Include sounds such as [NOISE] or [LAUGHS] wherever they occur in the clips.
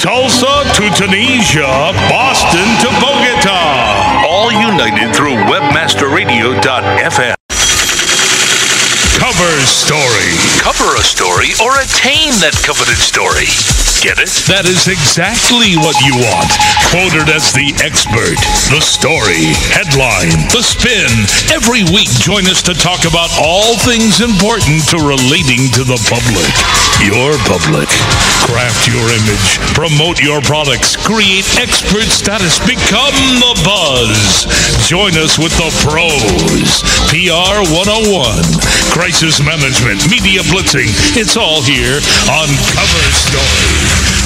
Tulsa to Tunisia, Boston to Bogota. All united through webmasterradio.fm. Cover story. Cover a story or attain that coveted story. Get it? That is exactly what you want. Quoted as the expert, the story, headline, the spin. Every week, join us to talk about all things important to relating to the public. Your public. Craft your image. Promote your products. Create expert status. Become the buzz. Join us with the pros. PR 101. Crisis management. Media blitzing. It's all here on Cover Story.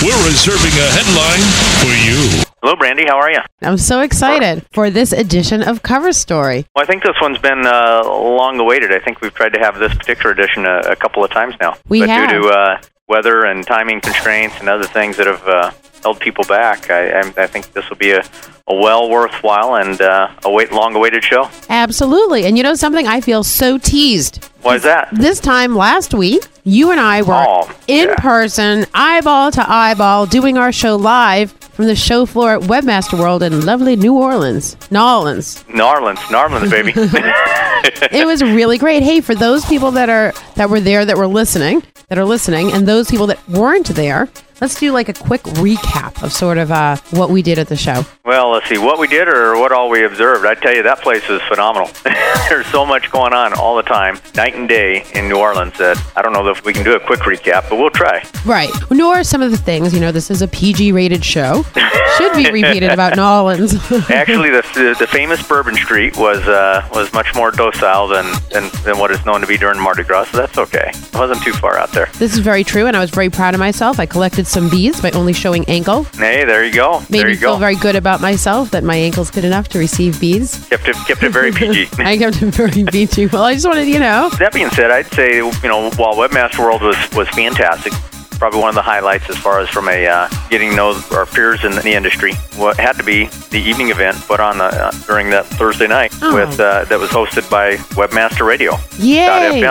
We're reserving a headline for you. Hello, Brandy. How are you? I'm so excited for this edition of Cover Story. Well, I think this one's been uh, long awaited. I think we've tried to have this particular edition a, a couple of times now. We but have. due to uh, weather and timing constraints and other things that have uh, held people back, I, I, think this will be a, a well worthwhile and uh, a wait, long awaited show. Absolutely. And you know something? I feel so teased. Why is that? This time last week, you and I were Oh, in yeah. person, eyeball to eyeball, doing our show live from the show floor at Webmaster World in lovely New Orleans. New Orleans. Narlands, Narlands, baby. [LAUGHS] [LAUGHS] It was really great. Hey, for those people that are that were there that were listening, that are listening, and those people that weren't there, let's do like a quick recap of sort of uh, what we did at the show. well, let's see what we did or what all we observed. I tell you, that place is phenomenal. [LAUGHS] There's so much going on all the time, night and day in New Orleans. That I don't know if we can do a quick recap, but we'll try. Right. Nor are some of the things, you know, this is a PG rated show. Should be repeated about New Orleans. [LAUGHS] Actually, the, the the famous Bourbon Street was uh, was much more docile than, than than what is known to be during Mardi Gras. So that's okay. It wasn't too far out there. this is very true, and I was very proud of myself. I collected some beads by only showing ankle. Hey, there you go. Made there me you feel go. very good about myself that my ankle's good enough to receive beads. kept it kept it very [LAUGHS] PG. I kept it very beachy. Well, I just wanted, you know, that being said, I'd say you know while Webmaster World was was fantastic, probably one of the highlights as far as from a uh, getting to know our peers in the industry. What had to be the evening event put on the, uh, during that Thursday night Oh. with uh, that was hosted by Webmaster Radio.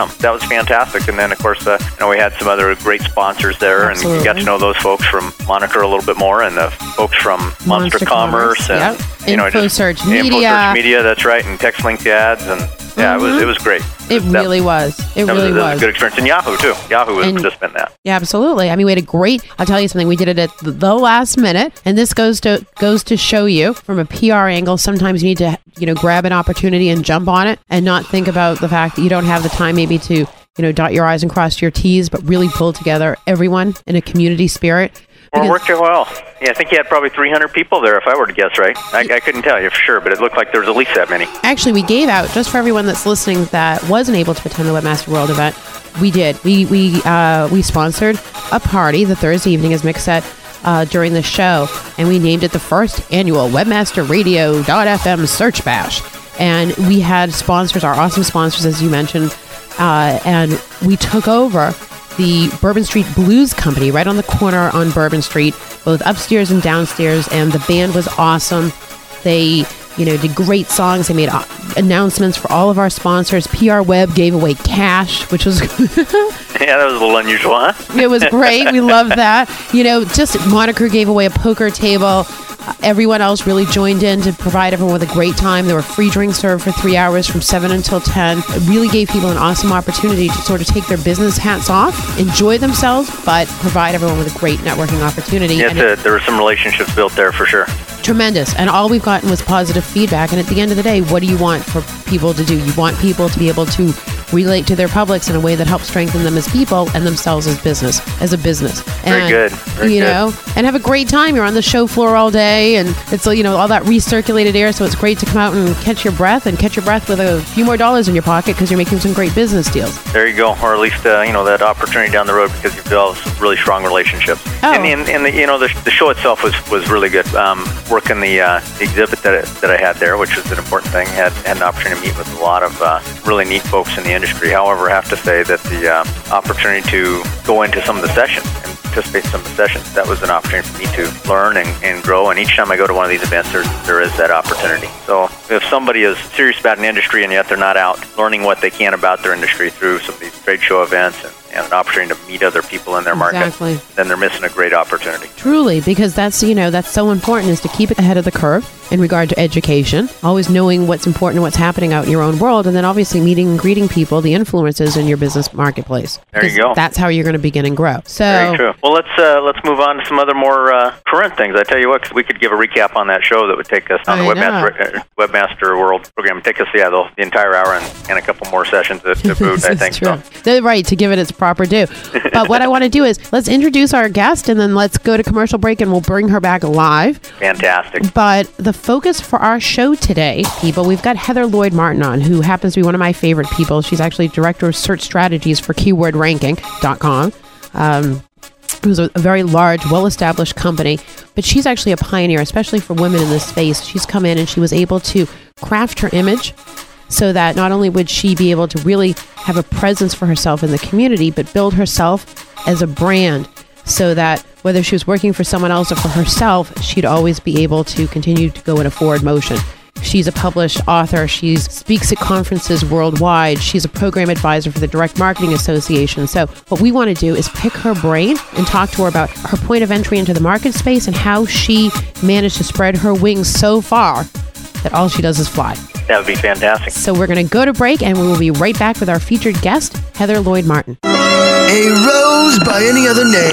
FM. That was fantastic. And then, of course, uh, you know, we had some other great sponsors there, and you got to know those folks from Moniker a little bit more, and the folks from Monster, Monster Commerce, Commerce, and yep. you know, InfoSearch Media. InfoSearch Media. That's right, and TextLink ads, and yeah, it was it was great. it That- really was. It really was, was was. a good experience. And Yahoo too. Yahoo was And- participant in that. Yeah, absolutely. I mean, we had a great. I'll tell you something. We did it at the- the last minute, and this goes to goes to show you from a PR angle. Sometimes you need to, you know, grab an opportunity and jump on it, and not think about the fact that you don't have the time maybe to, you know, dot your i's and cross your t's, but really pull together everyone in a community spirit. Well, it Because- worked out well. Yeah, I think you had probably 300 people there, if I were to guess right. I, I couldn't tell you for sure, but it looked like there was at least that many. Actually, we gave out just for everyone that's listening that wasn't able to attend the Webmaster World event. We did. We we uh, we sponsored a party the Thursday evening, as Mick said, uh, during the show, and we named it the first annual Webmaster Radio.fm Search Bash. And we had sponsors, our awesome sponsors, as you mentioned, uh, and we took over the Bourbon Street Blues Company right on the corner on Bourbon Street, both upstairs and downstairs, and the band was awesome. They, you know, did great songs. They made uh, announcements for all of our sponsors. PR Web gave away cash, which was [LAUGHS] [LAUGHS] [LAUGHS] Yeah, that was a little unusual, huh? it was great. We loved [LAUGHS] that. You know, just Moniker gave away a poker table. Everyone else really joined in to provide everyone with a great time. There were free drinks served for three hours from 7 until 10. It really gave people an awesome opportunity to sort of take their business hats off, enjoy themselves, but provide everyone with a great networking opportunity. Yes, And it- there were some relationships built there for sure. tremendous. And all we've gotten was positive feedback. And at the end of the day, what do you want for people to do? You want people to be able to relate to their publics in a way that helps strengthen them as people and themselves as business, as a business. Very and, good. Very you good. know, and have a great time. You're on the show floor all day, and it's you know all that recirculated air. So it's great to come out and catch your breath and catch your breath with a few more dollars in your pocket because you're making some great business deals. There you go, or at least uh, you know that opportunity down the road because you've developed some really strong relationships. Oh. And, and, and the, you know the, the show itself was, was really good. Um, working the uh, exhibit that I, that I had there, which was an important thing, had, had an opportunity to meet with a lot of uh, really neat folks in the industry. However, I have to say that the uh, opportunity to go into some of the sessions and participate in some of the sessions, that was an opportunity for me to learn and, and grow. And each time I go to one of these events, there, there is that opportunity. So if somebody is serious about an industry and yet they're not out learning what they can about their industry through some of these trade show events and and an opportunity to meet other people in their Exactly. market, then they're missing a great opportunity. Truly, because that's you know that's so important is to keep it ahead of the curve in regard to education, always knowing what's important and what's happening out in your own world, and then obviously meeting and greeting people, the influences in your business marketplace. There you go. That's how you're going to begin and grow. So Very true. Well, let's uh, let's move on to some other more uh, current things. I tell you what, we could give a recap on that show that would take us on the Webmaster, uh, Webmaster World program. Take us, yeah, the, the entire hour and, and a couple more sessions [LAUGHS] the boot. I think true. so. They're right to give it its proper due. but what I want to do is let's introduce our guest and then let's go to commercial break and we'll bring her back live. Fantastic. But the focus for our show today, people, we've got Heather Lloyd Martin on, who happens to be one of my favorite people. She's actually director of search strategies for keywordranking.com. Um, a, a very large, well established company, but she's actually a pioneer, especially for women in this space. She's come in and she was able to craft her image so that not only would she be able to really have a presence for herself in the community, but build herself as a brand so that whether she was working for someone else or for herself, she'd always be able to continue to go in a forward motion. She's a published author. She speaks at conferences worldwide. She's a program advisor for the Direct Marketing Association. So, what we want to do is pick her brain and talk to her about her point of entry into the market space and how she managed to spread her wings so far that all she does is fly. That would be fantastic. So, we're going to go to break and we will be right back with our featured guest, Heather Lloyd Martin. A rose by any other name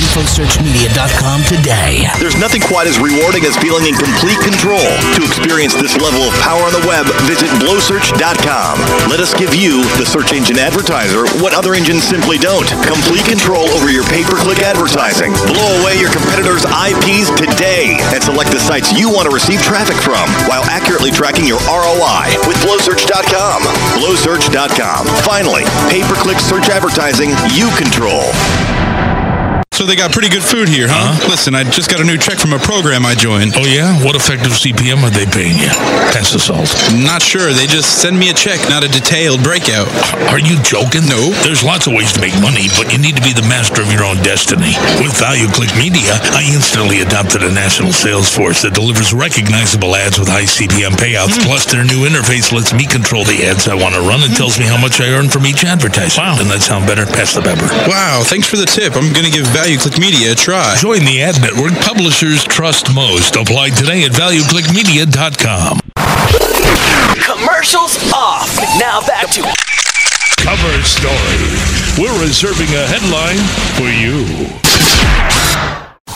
InfoSearchMedia.com today. There's nothing quite as rewarding as feeling in complete control. To experience this level of power on the web, visit blowsearch.com. Let us give you, the search engine advertiser, what other engines simply don't. Complete control over your pay-per-click advertising. Blow away your competitors' IPs today and select the sites you want to receive traffic from while accurately tracking your ROI with blowsearch.com. Blowsearch.com. Finally, pay-per-click search advertising you control. So they got pretty good food here, huh? Uh-huh. Listen, I just got a new check from a program I joined. Oh, yeah? What effective CPM are they paying you? Pass the salt. Not sure. They just send me a check, not a detailed breakout. Are you joking? No. There's lots of ways to make money, but you need to be the master of your own destiny. With ValueClick Media, I instantly adopted a national sales force that delivers recognizable ads with high CPM payouts. Hmm. Plus, their new interface lets me control the ads I want to run and tells me how much I earn from each advertisement. Wow. Doesn't that sound better? Pass the pepper. Wow, thanks for the tip. I'm going to give ValueClick Media a try. Join the ad network publishers trust most. Apply today at valueclickmedia.com. Commercials off. Now back to Cover story. We're reserving a headline for you.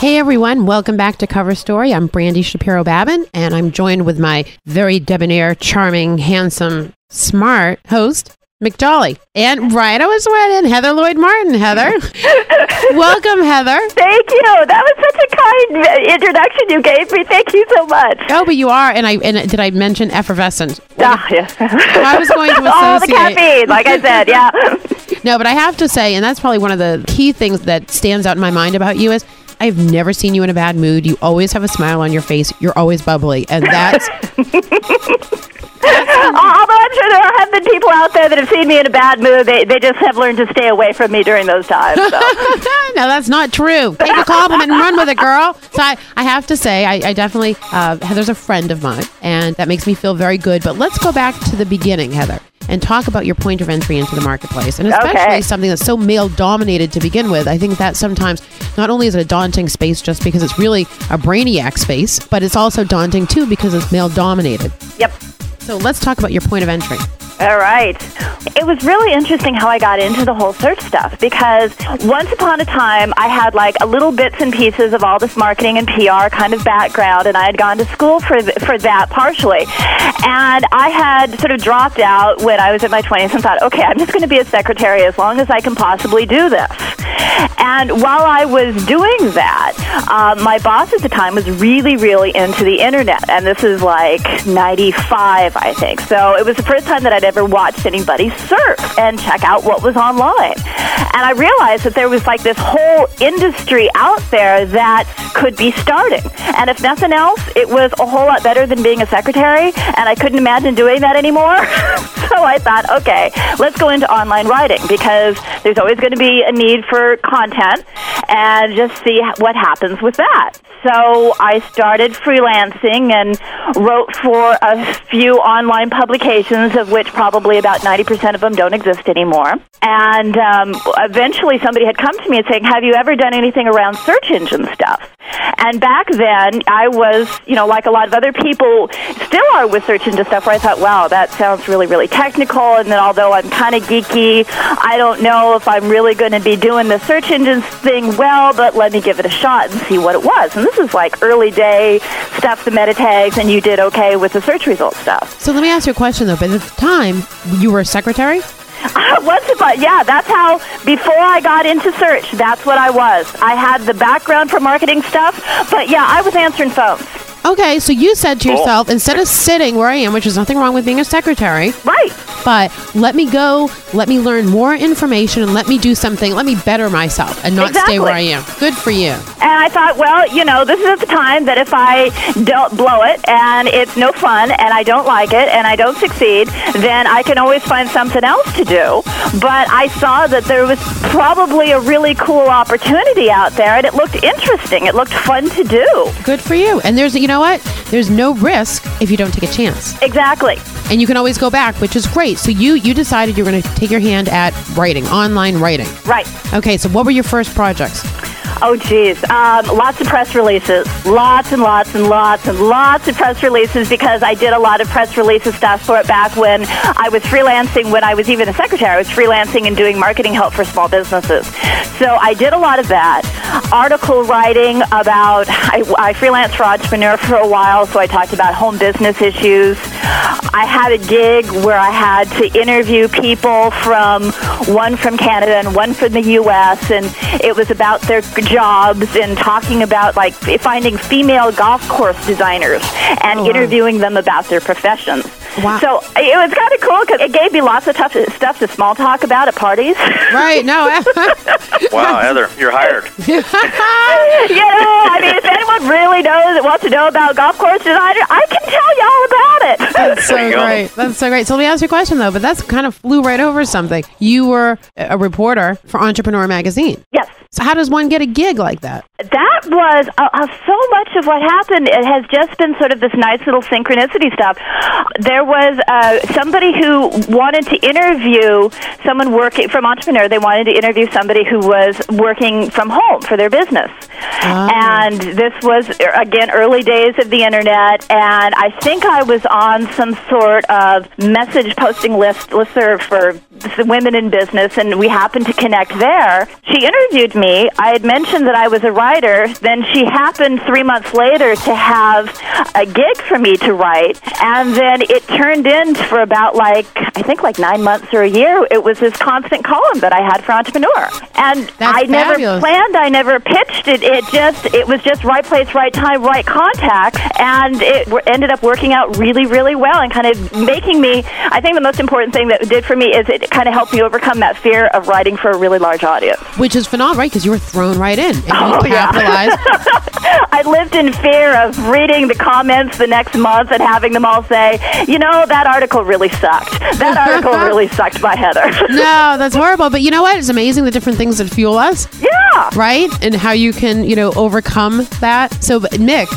Hey everyone, welcome back to Cover Story. I'm Brandy Shapiro Babin, and I'm joined with my very debonair, charming, handsome, smart host, Mick Jolly. And right I was in Heather Lloyd Martin. Heather. [LAUGHS] welcome, Heather. Thank you. That was such a kind introduction you gave me. Thank you so much. Oh, but you are, and I and did I mention effervescent? Ah, yeah. I was going to [LAUGHS] All the associate. caffeine, like I said, yeah. [LAUGHS] No, but I have to say, and that's probably one of the key things that stands out in my mind about you is I've never seen you in a bad mood. You always have a smile on your face. You're always bubbly, and that's [LAUGHS] Although I'm sure there have been people out there that have seen me in a bad mood, they, they just have learned to stay away from me during those times. So. [LAUGHS] no, that's not true. Take a compliment and run with it, girl. So I, I have to say, I, I definitely, uh, Heather's a friend of mine, and that makes me feel very good. But let's go back to the beginning, Heather. And talk about your point of entry into the marketplace, and especially Okay. something that's so male dominated to begin with. I think that sometimes not only is it a daunting space just because it's really a brainiac space, but it's also daunting too because it's male dominated. Yep. So let's talk about your point of entry. All right. It was really interesting how I got into the whole search stuff because once upon a time I had like a little bits and pieces of all this marketing and PR kind of background, and I had gone to school for for that partially. And I had sort of dropped out when I was in my 20s and thought, okay, I'm just going to be a secretary as long as I can possibly do this. And while I was doing that, uh, my boss at the time was really, really into the internet. And this is like 95, I think. So it was the first time that I'd ever watched anybody surf and check out what was online. And I realized that there was like this whole industry out there that could be starting. And if nothing else, it was a whole lot better than being a secretary. And I couldn't imagine doing that anymore. [LAUGHS] so I thought, okay, let's go into online writing because there's always going to be a need for content and just see what happens with that. So I started freelancing and wrote for a few online publications, of which probably about 90% of them don't exist anymore. And um, eventually somebody had come to me and saying, Have you ever done anything around search engine stuff? And back then, I was, you know, like a lot of other people still are with search engine stuff, where I thought, wow, that sounds really, really technical. And then although I'm kind of geeky, I don't know if I'm really going to be doing the search engine thing well, but let me give it a shot and see what it was. And this is like early day stuff, the meta tags, and you did okay with the search result stuff. So let me ask you a question though. But at the time, you were a secretary. [LAUGHS] Once upon, yeah, that's how. Before I got into search, that's what I was. I had the background for marketing stuff, but yeah, I was answering phones. Okay, so you said to oh. yourself, instead of sitting where I am, which is nothing wrong with being a secretary, right? But let me go, let me learn more information, and let me do something. Let me better myself and not stay where I Exactly. am. Good for you. And I thought, well, you know, this is at the time that if I don't blow it and it's no fun and I don't like it and I don't succeed, then I can always find something else to do. But I saw that there was probably a really cool opportunity out there and it looked interesting. It looked fun to do. Good for you. And there's, you know what? There's no risk if you don't take a chance. Exactly. And you can always go back, which is great. So you you decided you're going to take your hand at writing, online writing. Right. Okay, so what were your first projects? Oh, geez. Um, lots of press releases. Lots and lots and lots and lots of press releases because I did a lot of press releases stuff for it back when I was freelancing, when I was even a secretary. I was freelancing and doing marketing help for small businesses. So I did a lot of that. Article writing about, I, I freelanced for Entrepreneur for a while, so I talked about home business issues. I had a gig where I had to interview people from one from Canada and one from the U.S., and it was about their jobs and talking about like finding female golf course designers and Oh, wow. interviewing them about their professions. Wow. So it was kind of cool because it gave me lots of tough stuff to small talk about at parties. [LAUGHS] Right, no. Wow, Heather, you're hired. [LAUGHS] you know, I mean, if anyone really knows wants to know about golf course designer, I can tell you all about it. That's [LAUGHS] so great. That's so great. So let me ask you a question though, but that's kind of flew right over something. You were a reporter for Entrepreneur Magazine. Yes. So how does one get a gig like that? That was uh, uh, so much of what happened. It has just been sort of this nice little synchronicity stuff. There was uh, somebody who wanted to interview someone working from Entrepreneur. They wanted to interview somebody who was working from home for their business. And this was, uh, again, early days of the internet. And I think I was on some sort of message posting list, listserv for women in business, and we happened to connect there. She interviewed me. I had mentioned that I was a writer. Then she happened three months later to have a gig for me to write. And then it turned in for about like, I think like nine months or a year. It was this constant column that I had for Entrepreneur. And I never fabulous. planned, I never pitched it. It just, it was just right place, right time, right contact. And it w- ended up working out really, really well and kind of making me, I think the most important thing that it did for me is it kind of helped me overcome that fear of writing for a really large audience. Which is phenomenal, right? Because you were thrown right in. And you Oh, yeah. [LAUGHS] I lived lived in fear of reading the comments the next month and having them all say, you know, that article really sucked. That article [LAUGHS] really sucked by Heather. [LAUGHS] no, that's horrible. But you know what? It's amazing the different things that fuel us. Yeah. Right? And how you can, you know, overcome that. So, but Nick,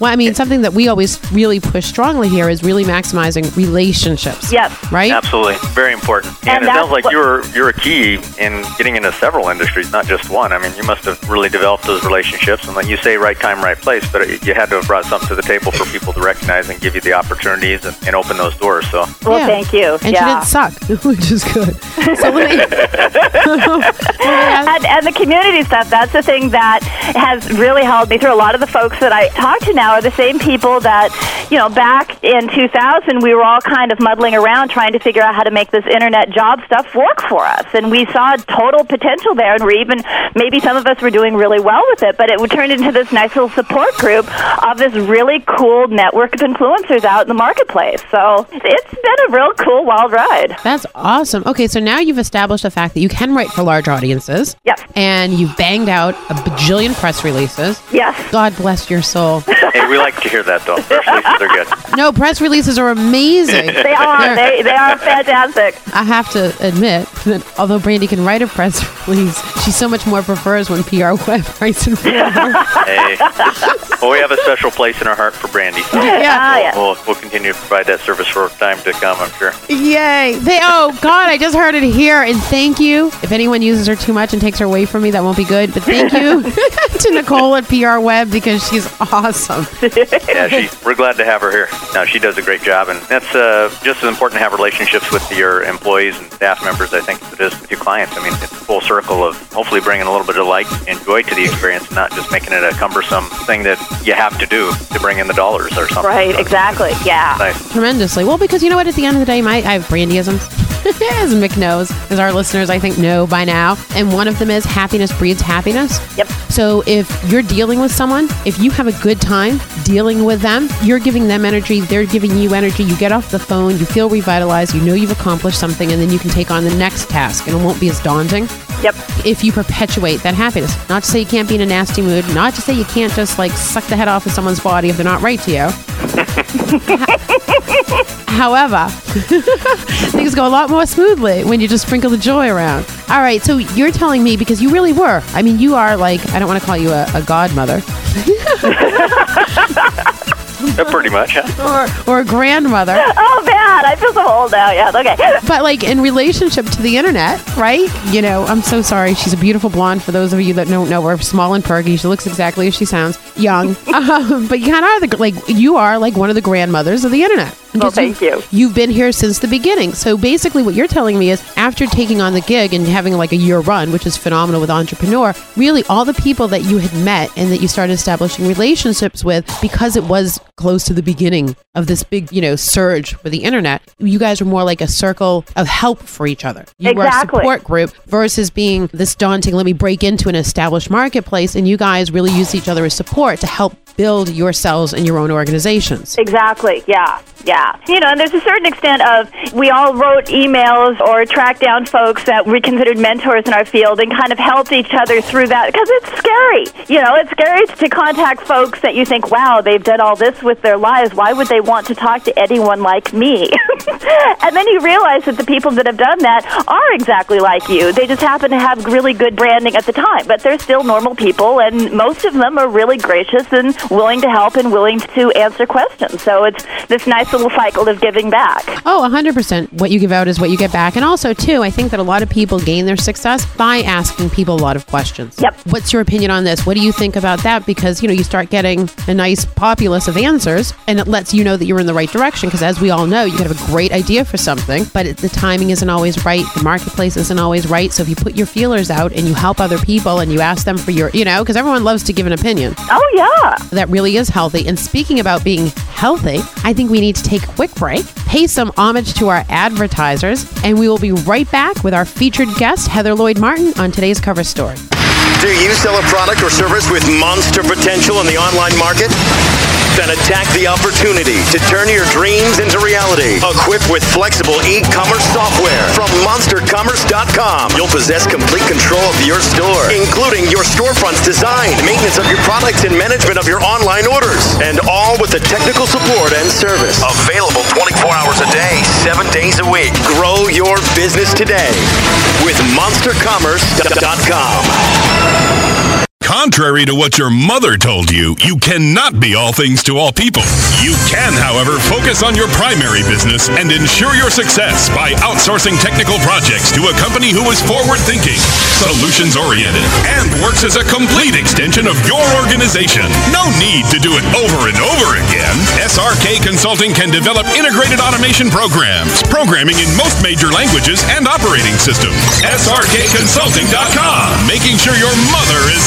well, I mean, something that we always really push strongly here is really maximizing relationships. Yes. Right? Absolutely, very important. And, And it sounds like what- you're you're a key in getting into several industries, not just one. I mean, you must have really developed those relationships, and like you say, right time, right place. But you had to have brought something to the table for people to recognize and give you the opportunities and, and open those doors. So Well, Yeah. thank you. And yeah. she didn't suck, [LAUGHS] which is good. So let me. and, and the community stuff, that's the thing that has really held me through. A lot of the folks that I talk to now are the same people that, you know, back in 2000, we were all kind of muddling around trying to figure out how to make this internet job stuff work for us. And we saw total potential there, and we're even, maybe some of us were doing really well with it, but it would turn into this nice little support group of this really cool network of influencers out in the marketplace. So it's been a real cool, wild ride. That's awesome. Okay, so now you've established the fact that you can write for large audiences. Yes. And you've banged out a bajillion press releases. Yes. God bless your soul. [LAUGHS] hey, we like to hear that though. Press releases are good. No, press releases are amazing. They are. They, they are fantastic. I have to admit that although Brandy can write a press release, she so much more prefers when PR [LAUGHS] Web writes it for her. [LAUGHS] Hey, well, we have a special place in our heart for Brandy. So [LAUGHS] Ah, yes. we'll, we'll continue to provide that service for time to come. I'm sure. Yay! They, oh God, I just heard it here, and thank you. If anyone uses her too much and takes her away from me, that won't be good. But thank you to Nicole at PR Web because she's awesome. yeah, she, we're glad to have her here. No, she does a great job, and that's uh, just as important to have relationships with your employees and staff members. I think as it is with your clients. I mean, it's a full circle of hopefully bringing a little bit of light and joy to the experience, not just making it a cumbersome thing that you have to do to bring in the dollars or something. Right, So, exactly. Yeah. Nice. tremendously. Well, because you know what? At the end of the day, my I have brandyisms, [LAUGHS] as Mick knows, as our listeners I think know by now. And one of them is happiness breeds happiness. Yep. So if you're dealing with someone, if you have a good time dealing with them, you're giving them energy, they're giving you energy. You get off the phone, you feel revitalized, you know you've accomplished something, and then you can take on the next task, and it won't be as daunting Yep. if you perpetuate that happiness. Not to say you can't be in a nasty mood, not to say you can't just like suck the head off of someone's body if they're not right to you. [LAUGHS] However, [LAUGHS] things go a lot more smoothly when you just sprinkle the joy around. All right, so you're telling me because you really were. I mean, you are like, I don't want to call you a, a godmother [LAUGHS] pretty much. Huh? [LAUGHS] or, or a grandmother, Oh, bad. I feel so old now. Yeah. Okay. but like in relationship to the internet, right? You know, I'm so sorry. She's a beautiful blonde. For those of you that don't know her, small and perky. She looks exactly as she sounds, young. [LAUGHS] um, but you kind of are the like you are like one of the grandmothers of the internet. Well, thank you. You've been here since the beginning. So basically, what you're telling me is after taking on the gig and having like a year run, which is phenomenal with Entrepreneur, really all the people that you had met and that you started establishing relationships with, because it was close to the beginning of this big, you know, surge with the internet, you guys were more like a circle of help for each other. You were a support group versus being this daunting, let me break into an established marketplace. And you guys really used each other as support to help build yourselves and your own organizations. Exactly. Yeah. Yeah. You know, and there's a certain extent of we all wrote emails or tracked down folks that we considered mentors in our field and kind of helped each other through that because it's scary. You know, it's scary to contact folks that you think, wow, they've done all this with their lives. Why would they want to talk to anyone like me? [LAUGHS] and then you realize that the people that have done that are exactly like you. They just happen to have really good branding at the time, but they're still normal people, and most of them are really gracious and willing to help and willing to answer questions. So it's this nice little cycle of giving back. Oh, 100%. What you give out is what you get back. And also, too, I think that a lot of people gain their success by asking people a lot of questions. Yep. What's your opinion on this? What do you think about that? Because, you know, you start getting a nice populace of answers and it lets you know that you're in the right direction. Because as we all know, you can have a great idea for something, but it, the timing isn't always right. The marketplace isn't always right. So if you put your feelers out and you help other people and you ask them for your, you know, because everyone loves to give an opinion Oh, yeah. That really is healthy. And speaking about being healthy, I think we need to take a quick break, pay some homage to our advertisers, and we will be right back with our featured guest, Heather Lloyd Martin, on today's cover story. Do you sell a product or service with monster potential in the online market? Then attack the opportunity to turn your dreams into reality. Equipped with flexible e-commerce software from monstercommerce.com, you'll possess complete control of your store, including your storefront's design, maintenance of your products, and management of your online orders. And all with the technical support and service. Available 24 hours a day, 7 days a week. Grow your business today with monstercommerce.com. Contrary to what your mother told you, you cannot be all things to all people. You can, however, focus on your primary business and ensure your success by outsourcing technical projects to a company who is forward thinking, solutions oriented, and works as a complete extension of your organization. No need to do it over and over again. SRK Consulting can develop integrated automation programs, programming in most major languages, and operating systems. SRKConsulting.com, making sure your mother is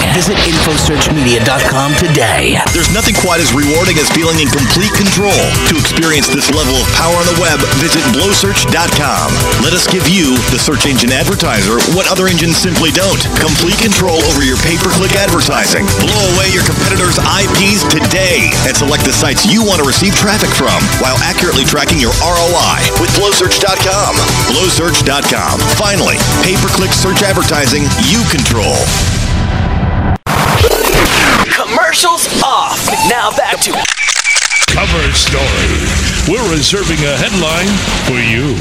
Visit InfoSearchMedia.com today. There's nothing quite as rewarding as feeling in complete control. To experience this level of power on the web, visit blowsearch.com. Let us give you, the search engine advertiser, what other engines simply don't. Complete control over your pay-per-click advertising. Blow away your competitors' IPs today and select the sites you want to receive traffic from while accurately tracking your ROI with blowsearch.com. Blowsearch.com. Finally, pay-per-click search advertising you control. Commercials off. Now back to Cover story. We're reserving a headline for you.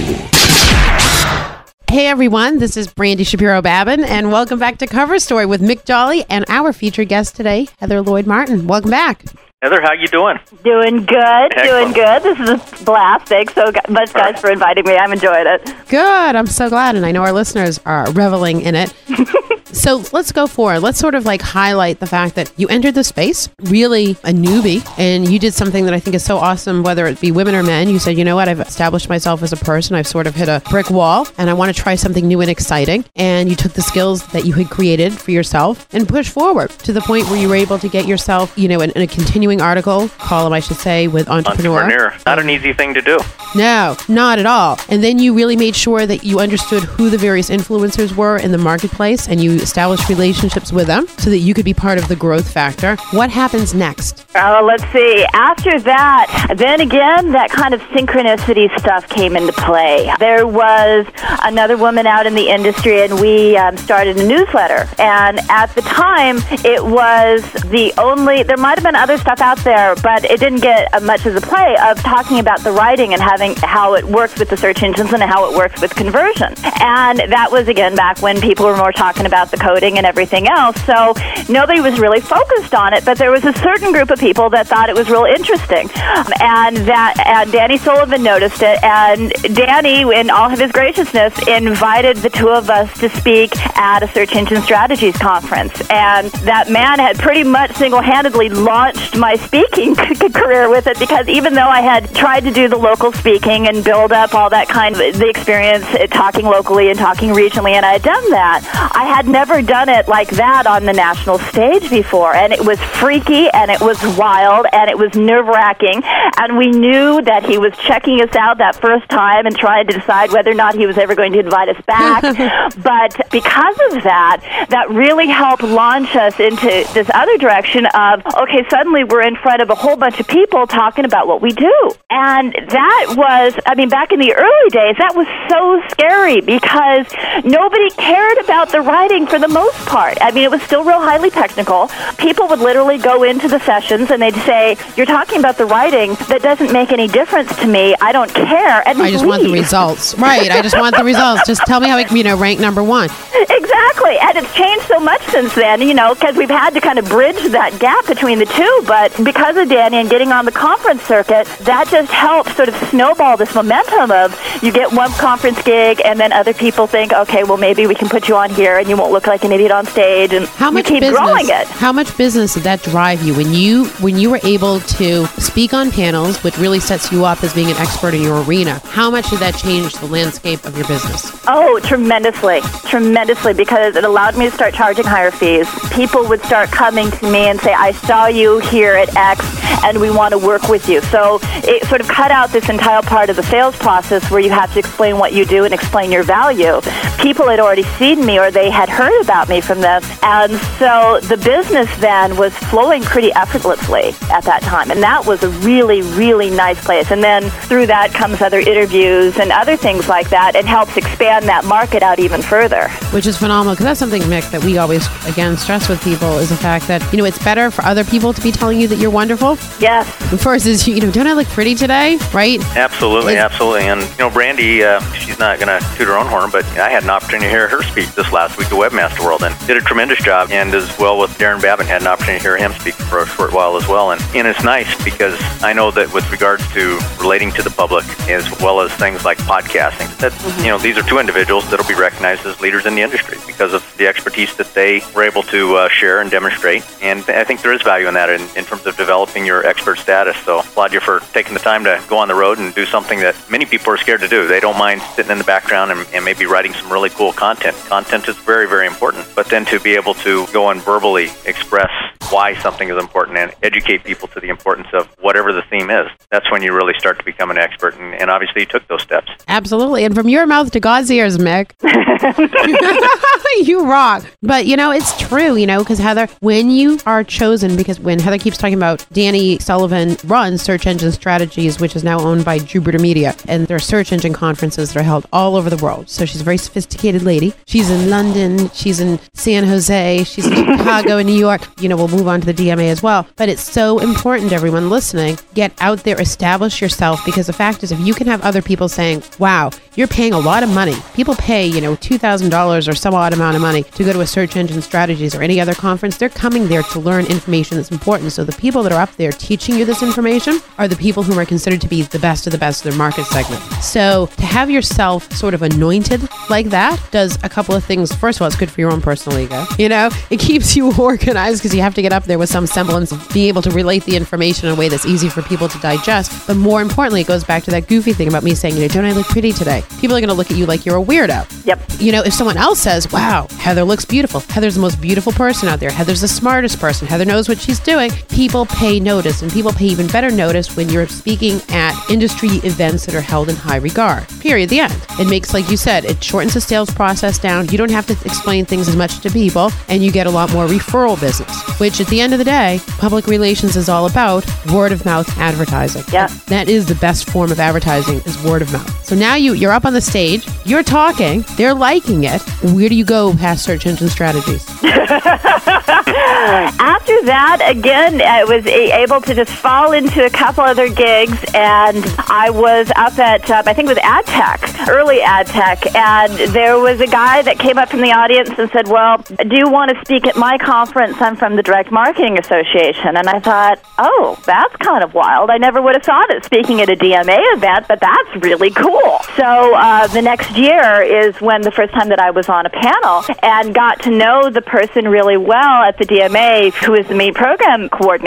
Hey everyone, this is Brandy Shapiro Babin, and welcome back to Cover Story with Mick Jolly and our featured guest today, Heather Lloyd Martin. Welcome back. Heather, how you doing? Doing good, doing good. This is a blast. Thanks so much, guys, for inviting me. I'm enjoying it. Good. I'm so glad, and I know our listeners are reveling in it. [LAUGHS] so let's go for it. Let's sort of like highlight the fact that you entered the space really a newbie, and you did something that I think is so awesome. Whether it be women or men, you said, you know what, I've established myself as a person. I've sort of hit a brick wall, and I want to try something new and exciting. And you took the skills that you had created for yourself and pushed forward to the point where you were able to get yourself, you know, in, in a continuing article column, I should say, with Entrepreneur. Entrepreneur. Not an easy thing to do. No, not at all. And then you really made sure that you understood who the various influencers were in the marketplace and you established relationships with them so that you could be part of the growth factor. What happens next? Uh, let's see. After that, then again, that kind of synchronicity stuff came into play. There was another woman out in the industry, and we um, started a newsletter. And at the time, it was the only, there might have been other stuff out there, but it didn't get much of the play of talking about the writing and having how it works with the search engines and how it works with conversion. And that was, again, back when people were more talking about the coding and everything else. So nobody was really focused on it, but there was a certain group of people that thought it was real interesting. Um, and that and Danny Sullivan noticed it and Danny in all of his graciousness invited the two of us to speak at a search engine strategies conference. And that man had pretty much single-handedly launched my speaking [LAUGHS] career with it because even though I had tried to do the local speaking and build up all that kind of the experience uh, talking locally and talking regionally and I had done that, I had never done it like that on the national stage before. And it was freaky and it was wild and it was nerve-wracking. And we knew that he was checking us out that first time and trying to decide whether or not he was ever going to invite us back. [LAUGHS] But because of that that really helped launch us into this other direction of okay suddenly we're in front of a whole bunch of people talking about what we do and that was i mean back in the early days that was so scary because nobody cared about the writing for the most part i mean it was still real highly technical people would literally go into the sessions and they'd say you're talking about the writing that doesn't make any difference to me i don't care and I just want the results. Right. I just want the results. Just tell me how can you know, rank number one. Exactly, and it's changed so much since then, you know, because we've had to kind of bridge that gap between the two. But because of Danny and getting on the conference circuit, that just helps sort of snowball this momentum of you get one conference gig, and then other people think, okay, well, maybe we can put you on here, and you won't look like an idiot on stage, and How much keep business? growing it. How much business did that drive you when you when you were able to speak on panels, which really sets you up as being an expert in your arena? How much did that change the landscape of your business? Oh, tremendously, tremendously, because it allowed me to start charging higher fees. People would start coming to me and say, I saw you here at X and we want to work with you. So it sort of cut out this entire part of the sales process where you have to explain what you do and explain your value. People had already seen me or they had heard about me from them. And so the business then was flowing pretty effortlessly at that time. And that was a really, really nice place. And then through that comes other interviews and other things like that and helps expand that market out even further. Which is phenomenal because that's something, Mick, that we always again stress with people is the fact that you know it's better for other people to be telling you that you're wonderful. Yes. Versus you know, don't I look pretty today? Right? Absolutely, absolutely. And, you know, Brandy, uh, she's not going to toot her own horn, but I had an opportunity to hear her speak this last week at Webmaster World and did a tremendous job. And as well with Darren Babin, had an opportunity to hear him speak for a short while as well. And, and it's nice because I know that with regards to relating to the public as well as things like podcasting, that, you know, these are two individuals that'll be recognized as leaders in the industry because of the expertise that they were able to uh, share and demonstrate. And I think there is value in that in, in terms of developing your expert status. So applaud you for taking the time to go on the road and do something that many people are scared to do. They don't mind sitting in the background and, and maybe writing some really cool content. Content is very, very important. But then to be able to go and verbally express why something is important and educate people to the importance of whatever the theme is, that's when you really start to become an expert. And, and obviously you took those steps. Absolutely. And from your mouth to God's ears, Mick. [LAUGHS] [LAUGHS] you rock. But you know, it's true, you know, because Heather, when you are chosen, because when Heather keeps talking about Danny Sullivan runs Search Engine Strategies, which is now owned by Jupiter Media, and there are search engine conferences that are held all over the world. So she's a very sophisticated lady. She's in London, she's in San Jose, she's in [COUGHS] Chicago and New York. You know, we'll move on to the DMA as well. But it's so important, everyone listening, get out there, establish yourself, because the fact is, if you can have other people saying, wow, you're paying a lot of money. People pay, you know, $2,000 or some odd amount of money to go to a search engine strategies or any other conference. They're coming there to learn information that's important. So the people that are up there teaching you this information are the people who are considered to be the best of the best of their market segment. So to have yourself sort of anointed like that does a couple of things. First of all, it's good for your own personal ego. You know, it keeps you [LAUGHS] organized because you have to get up there with some semblance of being able to relate the information in a way that's easy for people to digest. But more importantly, it goes back to that goofy thing about me saying, you know, don't I look pretty today? People are going to look at you like you're a weirdo. Yep. You know, if someone else says, wow, Heather looks beautiful, Heather's the most beautiful person out there, Heather's the smartest person, Heather knows what she's doing, people pay notice. And people pay even better notice when you're speaking at industry events that are held in high regard. Period. The end. It makes, like you said, it shortens the sales process down. You don't have to explain things as much to people, and you get a lot more referral business, which at the end of the day, public relations is all about word of mouth advertising. Yeah. That is the best form of advertising is word of mouth. So now you you're up on the stage, you're talking, they're liking it. Where do you go past search engine strategies? [LAUGHS] After that, again, I was able to just fall into a couple other gigs, and I was up at, uh, I think it was Ad Tech, early Ad Tech, and there was a guy that came up from the audience and said, Well, do you want to speak at my conference? I'm from the Direct Marketing Association. And I thought, Oh, that's kind of wild. I never would have thought of speaking at a DMA event, but that's really cool. So uh, the next year is when the first time that I was on a panel and got to know the person really well at the DMA who is the main program coordinator.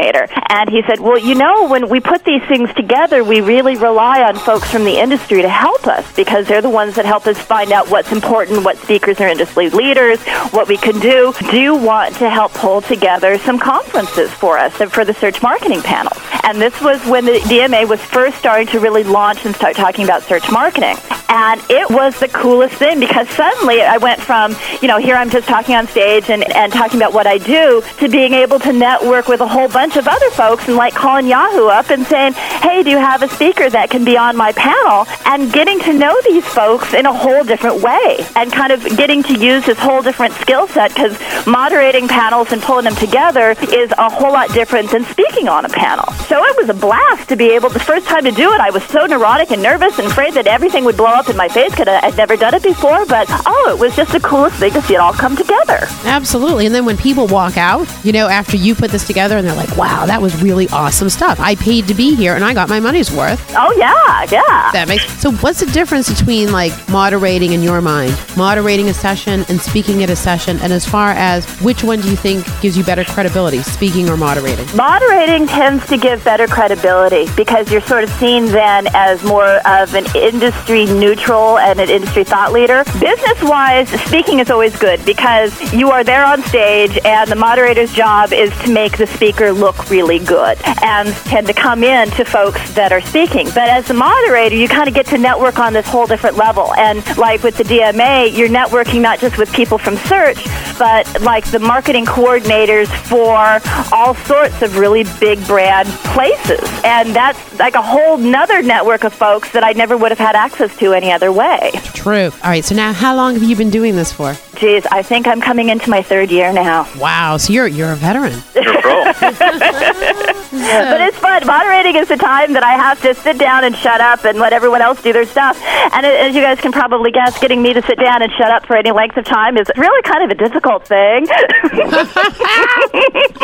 And he said, Well, you know, when we put these things together, we really rely on folks from the industry to help us because they're the ones that help us find out what's important, what speakers are industry leaders, what we can do. Do you want to help pull together some conferences for us and for the search marketing panel? And this was when the DMA was first starting to really launch and start talking about search marketing. And it was the coolest thing because suddenly I went from, you know, here I'm just talking on stage and, and talking about what I do to being able to network with a whole bunch of other folks and like calling Yahoo up and saying, hey, do you have a speaker that can be on my panel? And getting to know these folks in a whole different way and kind of getting to use this whole different skill set because moderating panels and pulling them together is a whole lot different than speaking on a panel. So it was a blast to be able, the first time to do it, I was so neurotic and nervous and afraid that everything would blow up up in my face because I'd never done it before. But oh, it was just the coolest thing to see it all come together. Absolutely. And then when people walk out, you know, after you put this together and they're like, wow, that was really awesome stuff. I paid to be here and I got my money's worth. Oh, yeah, yeah. That makes so what's the difference between like moderating in your mind, moderating a session and speaking at a session? And as far as which one do you think gives you better credibility, speaking or moderating? Moderating tends to give better credibility because you're sort of seen then as more of an industry neutral and an industry thought leader. Business wise, speaking is always good because you are there on stage and the moderator's job is to make the speaker look really good and tend to come in to folks that are speaking. But as the moderator, you kind of get to network on this whole different level. And like with the DMA, you're networking not just with people from search, but like the marketing coordinators for all sorts of really big brand places. And that's like a whole nother network of folks that I never would have had access to any other way. True. All right. So now, how long have you been doing this for? Geez, I think I'm coming into my third year now. Wow. So you're you're a veteran. You're a pro. [LAUGHS] [LAUGHS] But it's fun. Moderating is the time that I have to sit down and shut up and let everyone else do their stuff. And a- as you guys can probably guess, getting me to sit down and shut up for any length of time is really kind of a difficult thing. [LAUGHS]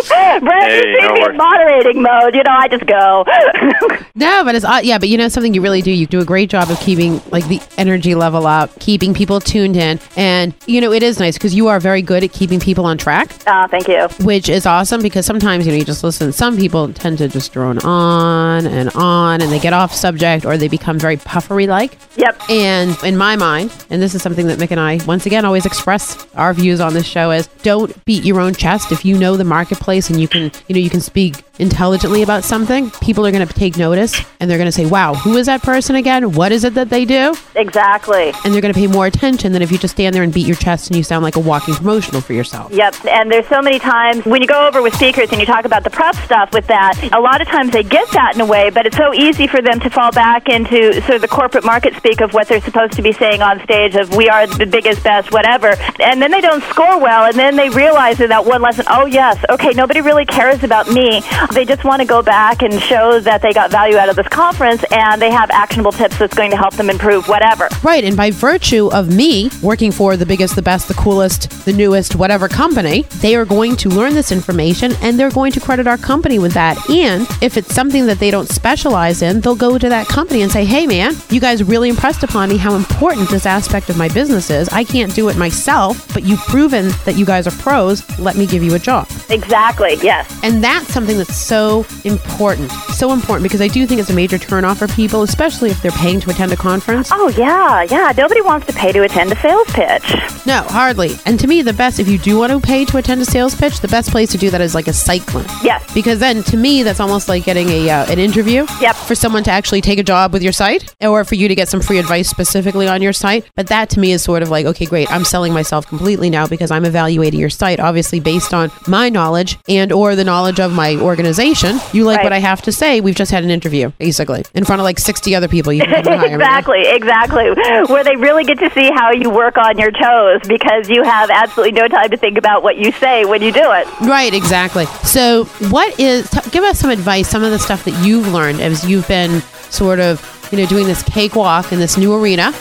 Brad, Hey, you see me in worries. moderating mode. You know, I just go. [LAUGHS] No, but it's uh, yeah, but you know something you really do. You do a great job of keeping like the energy level up, keeping people tuned in, and you know it is nice because you are very good at keeping people on track. Ah, thank you. Which is awesome because sometimes you know you just listen. Some people tend to just drone on and on, and they get off subject or they become very puffery like. Yep. And in my mind, and this is something that Mick and I once again always express our views on this show is don't beat your own chest. If you know the marketplace and you can, you know, you can speak intelligently about something, people are going to take notice and they're going to say, "Wow, who is that person again? What is it that they do?" Exactly. And they're going to pay more attention than if you just stand there and beat your chest and you sound like a walking promotional for yourself. Yep, and there's so many times when you go over with speakers and you talk about the prep stuff with that, a lot of times they get that in a way, but it's so easy for them to fall back into sort of the corporate market speak of what they're supposed to be saying on stage of we are the biggest, best, whatever. And then they don't score well, and then they realize in that one lesson, oh, yes, okay, nobody really cares about me. They just want to go back and show that they got value out of this conference and they have actionable tips that's going to help them improve whatever. Right, and by virtue of me working for the biggest, the best, the coolest, the newest, whatever company, they are going to learn this information and they're going to credit our company with that. And if it's something that they don't specialize in, they'll go to that company and say, hey man, you guys really impressed upon me how important this aspect of my business is. I can't do it myself, but you've proven that you guys are pros. Let me give you a job. Exactly, yes. And that's something that's so important. So important because I do think it's a major turnoff for people, especially if they're paying to attend a conference. Oh, yeah, yeah. Nobody wants to pay to attend a sales pitch. No, hardly. And to me, the best, if you do want to pay to attend a sales pitch, the best place to do that is like a site clinic. Yes. Because then, to me, that's almost like getting a uh, an interview. Yep. For someone to actually take a job with your site, or for you to get some free advice specifically on your site. But that to me is sort of like, okay, great, I'm selling myself completely now because I'm evaluating your site, obviously based on my knowledge and or the knowledge of my organization. You like Right. what I have to say? We've just had an interview, basically, in front of like 60 other people. You [LAUGHS] can come hire me. exactly, exactly. Where they really get to see how you work on your toes because you have absolutely no time to think about what you say when you do it. Right, exactly. So, what is? T- give us some advice. Some of the stuff that you've learned as you've been sort of, you know, doing this cakewalk in this new arena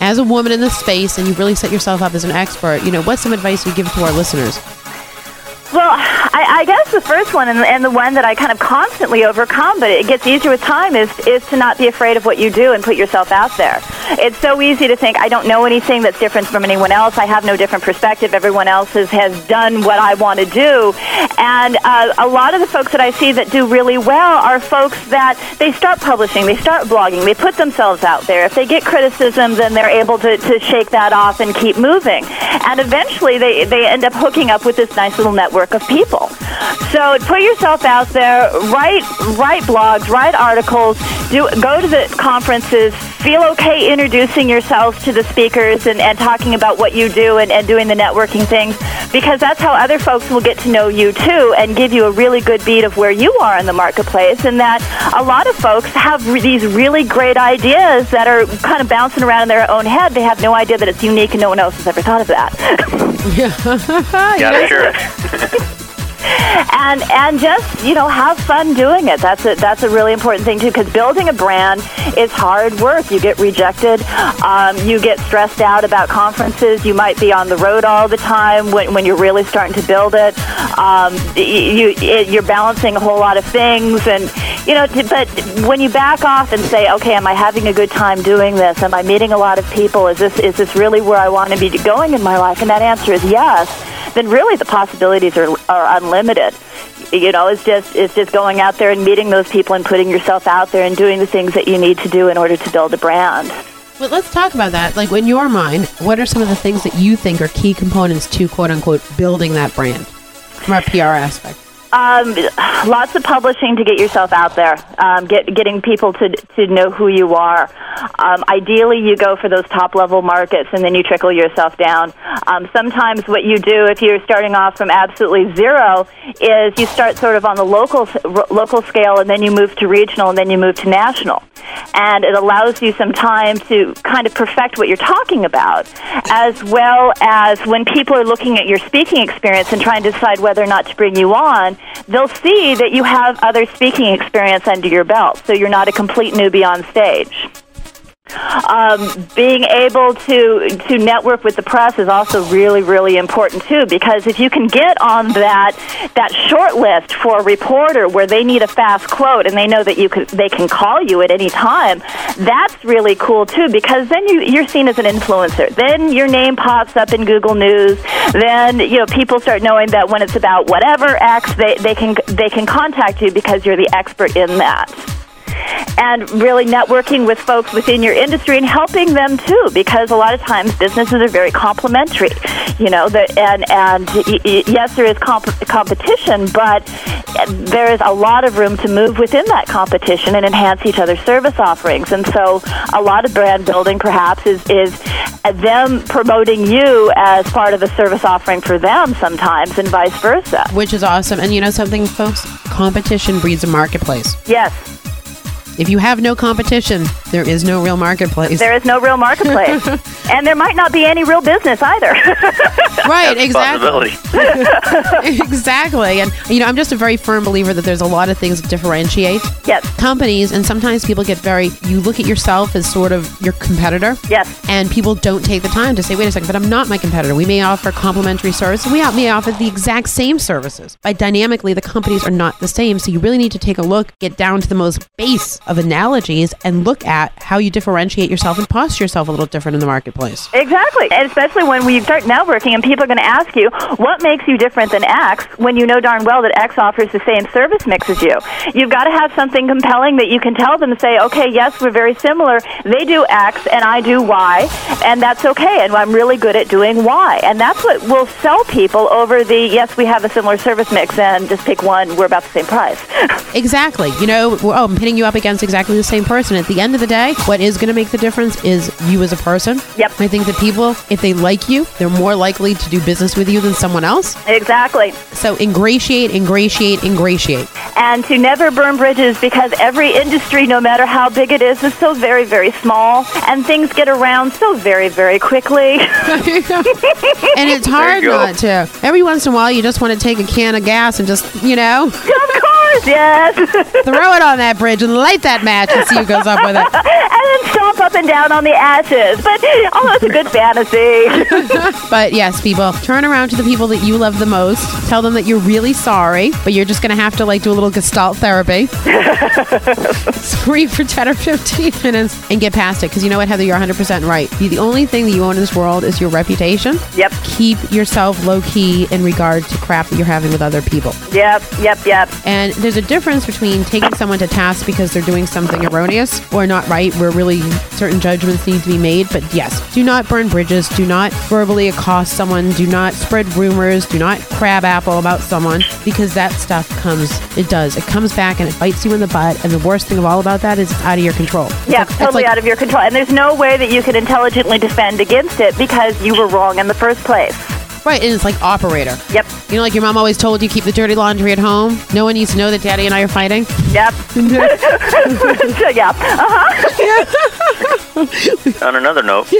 as a woman in this space, and you've really set yourself up as an expert. You know, what's some advice you give to our listeners? Well, I, I guess the first one and, and the one that I kind of constantly overcome, but it gets easier with time, is is to not be afraid of what you do and put yourself out there. It's so easy to think I don't know anything that's different from anyone else. I have no different perspective. Everyone else has, has done what I want to do, and uh, a lot of the folks that I see that do really well are folks that they start publishing, they start blogging, they put themselves out there. If they get criticism, then they're able to, to shake that off and keep moving, and eventually they they end up hooking up with this nice little network of people. So put yourself out there, write write blogs, write articles, do go to the conferences, feel okay introducing yourselves to the speakers and, and talking about what you do and, and doing the networking things because that's how other folks will get to know you too and give you a really good beat of where you are in the marketplace and that a lot of folks have re- these really great ideas that are kind of bouncing around in their own head. They have no idea that it's unique and no one else has ever thought of that. [LAUGHS] yeah, [LAUGHS] Yeah, sure. [LAUGHS] and and just you know have fun doing it. That's a that's a really important thing too because building a brand is hard work. You get rejected, um, you get stressed out about conferences. You might be on the road all the time when, when you're really starting to build it. Um, you it, you're balancing a whole lot of things, and you know. But when you back off and say, okay, am I having a good time doing this? Am I meeting a lot of people? Is this is this really where I want to be going in my life? And that answer is yes then really the possibilities are, are unlimited. You know, it's just it's just going out there and meeting those people and putting yourself out there and doing the things that you need to do in order to build a brand. Well, let's talk about that. Like, in your mind, what are some of the things that you think are key components to quote unquote building that brand from a PR aspect? Um, lots of publishing to get yourself out there, um, get, getting people to to know who you are. Um, ideally, you go for those top level markets, and then you trickle yourself down. Um, sometimes, what you do if you're starting off from absolutely zero is you start sort of on the local local scale, and then you move to regional, and then you move to national, and it allows you some time to kind of perfect what you're talking about, as well as when people are looking at your speaking experience and trying to decide whether or not to bring you on they'll see that you have other speaking experience under your belt, so you're not a complete newbie on stage. Um, being able to to network with the press is also really really important too because if you can get on that that short list for a reporter where they need a fast quote and they know that you can they can call you at any time that's really cool too because then you you're seen as an influencer. Then your name pops up in Google News. Then you know people start knowing that when it's about whatever X they they can they can contact you because you're the expert in that and really networking with folks within your industry and helping them too because a lot of times businesses are very complementary you know that and and yes there is comp- competition but there is a lot of room to move within that competition and enhance each other's service offerings. And so a lot of brand building perhaps is is them promoting you as part of a service offering for them sometimes and vice versa. Which is awesome. And you know something folks? Competition breeds a marketplace. Yes if you have no competition, there is no real marketplace. There is no real marketplace. [LAUGHS] and there might not be any real business either. [LAUGHS] right, exactly. [LAUGHS] exactly. And, you know, I'm just a very firm believer that there's a lot of things that differentiate yes. companies. And sometimes people get very, you look at yourself as sort of your competitor. Yes. And people don't take the time to say, wait a second, but I'm not my competitor. We may offer complementary services. We may offer the exact same services. But dynamically, the companies are not the same. So you really need to take a look, get down to the most base of analogies and look at how you differentiate yourself and posture yourself a little different in the marketplace. Exactly. And especially when we start networking and people are going to ask you, what makes you different than X when you know darn well that X offers the same service mix as you? You've got to have something compelling that you can tell them say, okay, yes, we're very similar. They do X and I do Y, and that's okay. And I'm really good at doing Y. And that's what will sell people over the, yes, we have a similar service mix and just pick one, we're about the same price. [LAUGHS] exactly. You know, oh, I'm hitting you up against against exactly the same person. At the end of the day, what is going to make the difference is you as a person. Yep. I think that people, if they like you, they're more likely to do business with you than someone else. Exactly. So ingratiate, ingratiate, ingratiate. And to never burn bridges because every industry, no matter how big it is, is so very, very small. And things get around so very, very quickly. [LAUGHS] and it's hard not to. Every once in a while, you just want to take a can of gas and just, you know. Course, yes. [LAUGHS] throw it on that bridge and light that match and see who goes up with it. [LAUGHS] and then stomp up and down on the ashes. But oh, it's a good fantasy. [LAUGHS] but yes, people, turn around to the people that you love the most. Tell them that you're really sorry, but you're just going to have to like do a little gestalt therapy. Scream for 10 or 15 minutes and get past it. Because you know what, Heather, you're 100% right. The only thing that you own in this world is your reputation. Yep. Keep yourself low key in regard to crap that you're having with other people. Yep, yep, yep. And there's a difference between taking someone to task because they're doing something erroneous or not right, where really certain judgments need to be made. But yes, do not burn bridges. Do not verbally accost someone. Do not spread rumors. Do not crab apple about someone because that stuff comes, it does. It comes back and it bites you in the butt. And the worst thing of all about that is it's out of your control. Yeah, like, totally like, out of your control. And there's no way that you can intelligently defend against it because you were wrong in the first place. Right, and it's like operator. Yep. You know, like your mom always told you, keep the dirty laundry at home. No one needs to know that daddy and I are fighting. Yep. so, [LAUGHS] yeah. Uh-huh. [LAUGHS] On another note,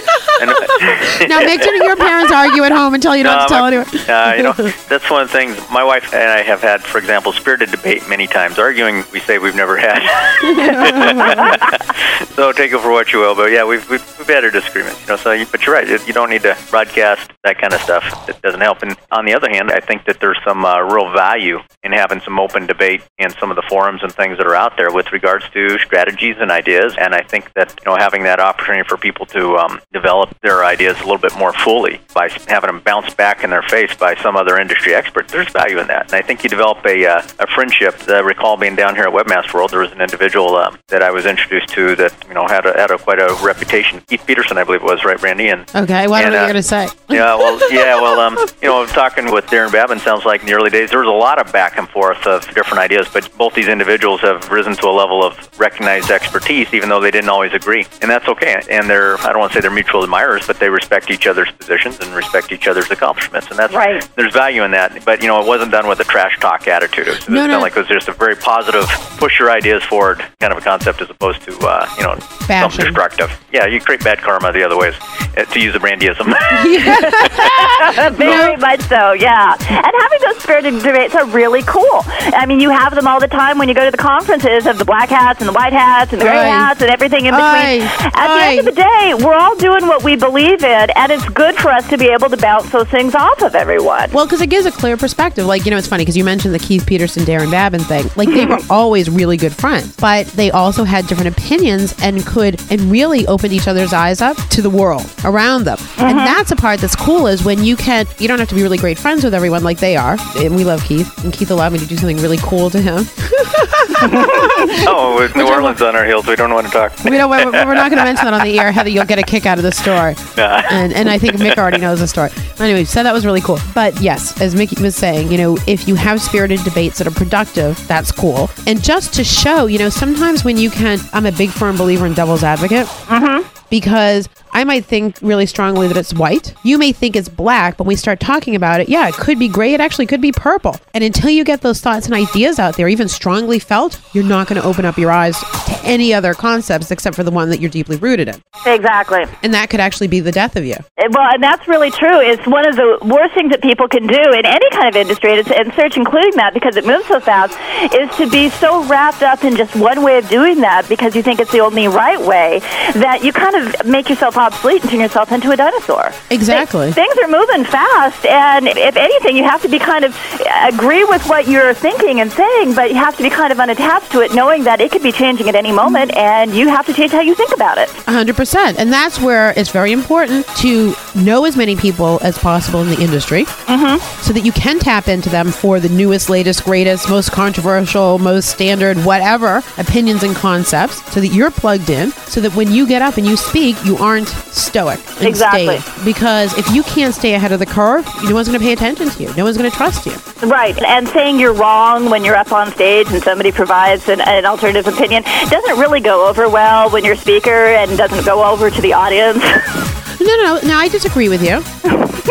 now, Mick didn't your parents argue at home and tell you not to tell my- anyone? Uh, you know, that's one of the things my wife and I have had, for example, spirited debate many times. Arguing, we say we've never had. [LAUGHS] so take it for what you will. But yeah, we've, we've, we've had our disagreements. You know, so you, but you're right. You don't need to broadcast that kind of stuff. It doesn't help. And on the other hand, I think that there's some uh, real value in having some open debate in some of the forums and things that are out there with regards to strategies and ideas. And I think that you know having that opportunity for people to um, develop their ideas a little bit more fully by having them bounce back in their face by some other industry expert, there's value in that. And I think you develop a, uh, a friendship. I recall being down here at Webmaster World, there was an individual um, that I was introduced to that you know had a, had a quite a reputation. Keith Peterson, I believe it was, right, Randy? And Okay, what And, are you uh, going to say? yeah, well, yeah, well, um, you know, talking with Darren Babin sounds like in the early days there was a lot of back and forth of different ideas, but both these individuals have risen to a level of recognized expertise, even though they didn't always agree, and that's okay. And they're, I don't want to say they're mutual admirers, but they respect each other's positions and respect each other's accomplishments, and that's Right. There's value in that, but you know, it wasn't done with a trash talk attitude. It was, No, no. like it was just a very positive, push your ideas forward kind of a concept, as opposed to, uh, you know, Bashing. self-destructive. Yeah, you create bad karma the other ways, uh, to use a brandyism. [LAUGHS] [LAUGHS] [LAUGHS] Very much so, yeah. And having those spirited debates are really cool. I mean, you have them all the time when you go to the conferences of the black hats and the white hats and the gray hats and everything in between. At the end of the day, we're all doing what we believe in, and it's good for us to be able to bounce those things off of everyone. Well, because it gives a clear perspective. Like, you know, it's funny because you mentioned the Keith Peterson, Darren Babin thing. Like, they were [LAUGHS] always really good friends, but they also had different opinions and could, and really opened each other's eyes up to the world around them. And mm-hmm. that's a part that's cool is when you can, you don't have to be really great friends with everyone like they are. And we love Keith, and Keith allowed me to do something really cool to him. [LAUGHS] oh, with New Orleans on our heels, we don't want to talk. we don't, we're, we're not going to mention that on the air. Heather, you'll get a kick out of the story. Yeah. and and I think Mick already knows the story. Anyway, so that was really cool. But yes, as Mickey was saying, you know, if you have spirited debates that are productive, that's cool. And just to show, you know, sometimes when you can, I'm a big firm believer in devil's advocate. Mm-hmm. Because I might think really strongly that it's white. You may think it's black, but when we start talking about it, yeah, it could be gray. It actually could be purple. And until you get those thoughts and ideas out there, even strongly felt, you're not going to open up your eyes to any other concepts except for the one that you're deeply rooted in. Exactly. And that could actually be the death of you. Uh, Well, and that's really true. It's one of the worst things that people can do in any kind of industry, and search including that because it moves so fast, is to be so wrapped up in just one way of doing that because you think it's the only right way that you kind of make yourself obsolete and turn yourself into a dinosaur. Exactly. Thi- things are moving fast, and if anything, you have to be kind of agree with what you're thinking and saying, but you have to be kind of unattached to it, knowing that it could be changing at any moment, and you have to change how you think about it. 100%. And that's where it's very important to know as many people as possible in the industry mm-hmm. so that you can tap into them for the newest, latest, greatest, most controversial, most standard, whatever opinions and concepts so that you're plugged in so that when you get up and you speak, you aren't stoic. and Exactly. staid. Because if you can't stay ahead of the curve, no one's going to pay attention to you. No one's going to trust you. Right, and saying you're wrong when you're up on stage and somebody provides an, an alternative opinion doesn't really go over well when you're a speaker and doesn't go over to the audience. [LAUGHS] No, no, no. No, I disagree with you.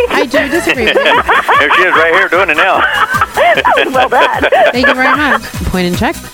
I do disagree with you. [LAUGHS] there she is, right here, doing it now. [LAUGHS] well done. Thank you very much. Point and check. [LAUGHS]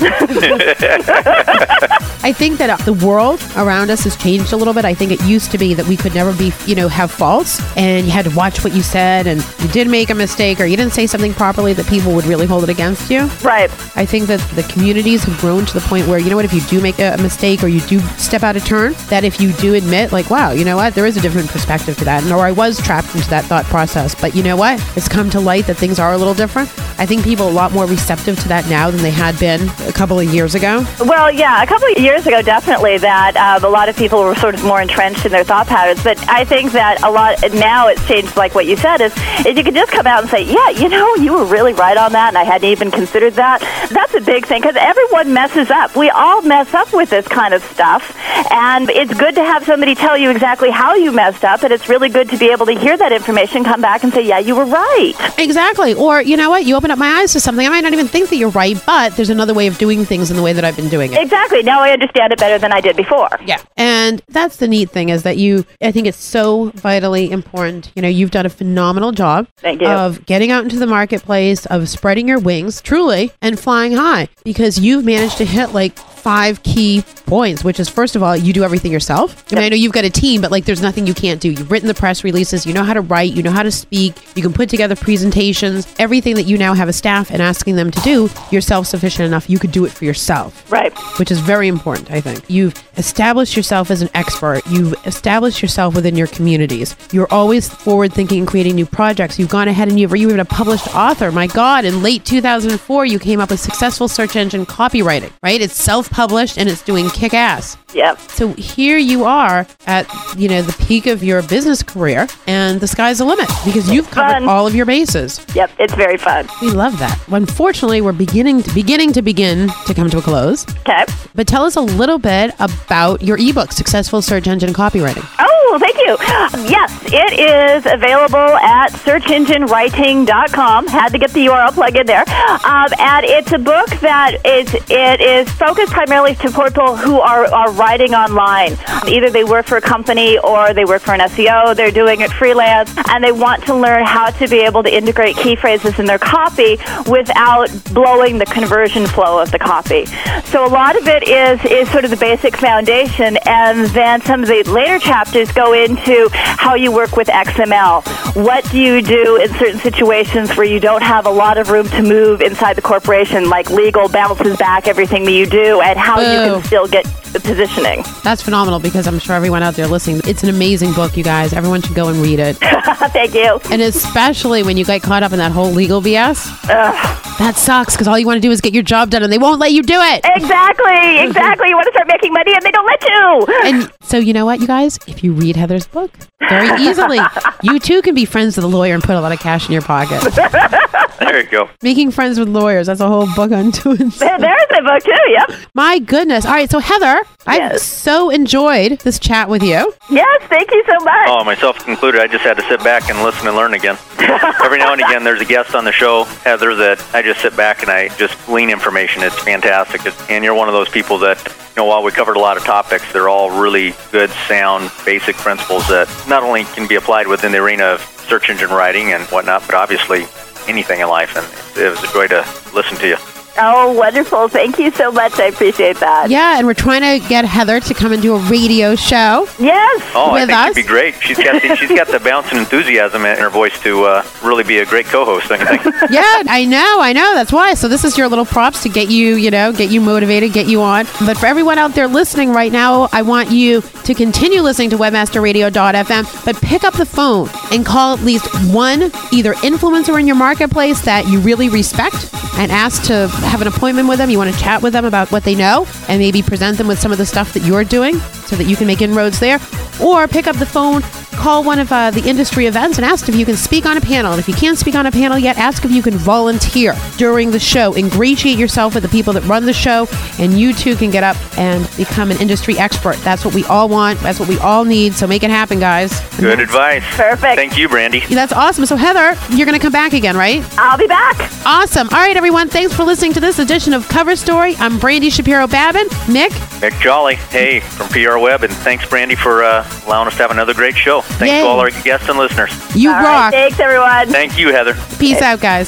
I think that uh, the world around us has changed a little bit. I think it used to be that we could never be, you know, have faults and you had to watch what you said and you did make a mistake or you didn't say something properly that people would really hold it against you. Right. I think that the communities have grown to the point where, you know what, if you do make a a mistake or you do step out of turn, that if you do admit, like, wow, you know what, there is a different perspective to that. And, or I was trapped into that thought process. But you know what? It's come to light that things are a little different. I think people are a lot more receptive to that now than they had been a couple of years ago. Well, yeah, a couple of years ago, definitely that um, a lot of people were sort of more entrenched in their thought patterns. But I think that a lot now it's changed. Like what you said is, if you could just come out and say, "Yeah, you know, you were really right on that, and I hadn't even considered that." That's a big thing because everyone messes up. We all mess up with this kind of stuff, and it's good to have somebody tell you exactly how you messed up. And it's really good to be able to hear that information, come back and say, "Yeah, you were right." Exactly. Or, you know what? You open up my eyes to something. I might not even think that you're right, but there's another way of doing things in the way that I've been doing it. Exactly. Now I understand understand it better than I did before. Yeah. And that's the neat thing is that you, I think it's so vitally important. You know, you've done a phenomenal job Thank you. of getting out into the marketplace, of spreading your wings, truly, and flying high because you've managed to hit like five key points, which is first of all, you do everything yourself. I mean, I know you've got a team, but like there's nothing you can't do. You've written the press releases, you know how to write, you know how to speak, you can put together presentations, everything that you now have a staff and asking them to do, you're self sufficient enough. You could do it for yourself. Right. Which is very important, I think. You've established yourself as an expert. You've established yourself within your communities. You're always forward thinking and creating new projects. You've gone ahead and you've you even a published author. My God, in late 2004, you came up with successful search engine copywriting, right? It's self published and it's doing kick ass. Yep. So here you are at, you know, the peak of your business career and the sky's the limit because you've covered fun. all of your bases. Yep, it's very fun. We love that. Unfortunately, we're beginning to beginning to begin to come to a close. Okay. But tell us a little bit about your ebook, Successful Search Engine Copywriting. Oh, thank you. Yes, it is available at searchenginewriting.com. Had to get the URL plug in there. Um, and it's a book that is it is focused primarily to people who are, are writing online. Either they work for a company or they work for an SEO. They're doing it freelance, and they want to learn how to be able to integrate key phrases in their copy without blowing the conversion flow of the copy. So a lot of it is is sort of the basic foundation, and then some of the later chapters go into how you work with XML. What do you do in certain situations where you don't have a lot of room to move inside the corporation, like legal bounces back everything that you do, and how you can still get the positioning. That's phenomenal because I'm sure everyone out there listening, it's an amazing book, you guys. Everyone should go and read it. [LAUGHS] Thank you. And especially when you get caught up in that whole legal BS. Ugh. That sucks because all you want to do is get your job done and they won't let you do it. Exactly, exactly. You want to start making money and they don't let you. And so you know what, you guys? If you read Heather's book very easily, you too can be friends with a lawyer and put a lot of cash in your pocket. There you go. Making friends with lawyers, that's a whole book unto itself. There's a book too, yep. My goodness. All right, so Heather, I've so enjoyed this chat with you. Yes, thank you so much. Oh, myself included, I just had to sit back and listen and learn again. [LAUGHS] Every now and again, there's a guest on the show, Heather, that I just sit back and I just glean information. It's fantastic. It's, and you're one of those people that, you know, while we covered a lot of topics, they're all really good, sound, basic principles that not only can be applied within the arena of search engine writing and whatnot, but obviously anything in life. And it was a joy to listen to you. Oh, wonderful. Thank you so much. I appreciate that. Yeah, and we're trying to get Heather to come and do a radio show. Yes. Oh, I With think us. she'd be great. She's got the, [LAUGHS] she's got the bounce and enthusiasm in her voice to uh, really be a great co-host. Don't you think? [LAUGHS] yeah, I know, I know. That's why. So this is your little props to get you, you know, get you motivated, get you on. But for everyone out there listening right now, I want you to continue listening to webmasterradio.fm, but pick up the phone and call at least one either influencer in your marketplace that you really respect and ask to have an appointment with them. You want to chat with them about what they know and maybe present them with some of the stuff that you're doing so that you can make inroads there. Or pick up the phone, call one of uh, the industry events and ask if you can speak on a panel. And if you can't speak on a panel yet, ask if you can volunteer during the show. Ingratiate yourself with the people that run the show, and you too can get up and become an industry expert. That's what we all want. That's what we all need. So make it happen, guys. Good advice. Perfect. Thank you, Brandy. That's awesome. So, Heather, you're going to come back again, right? I'll be back. Awesome. All right, everyone. Thanks for listening to this edition of Cover Story. I'm Brandy Shapiro Babin. Nick, Mick Jolly, hey, from PR Web, and thanks, Brandy, for uh, allowing us to have another great show. Thanks Yay. to all our guests and listeners. you All right, rock. thanks, everyone. Thank you, Heather. Peace out, guys.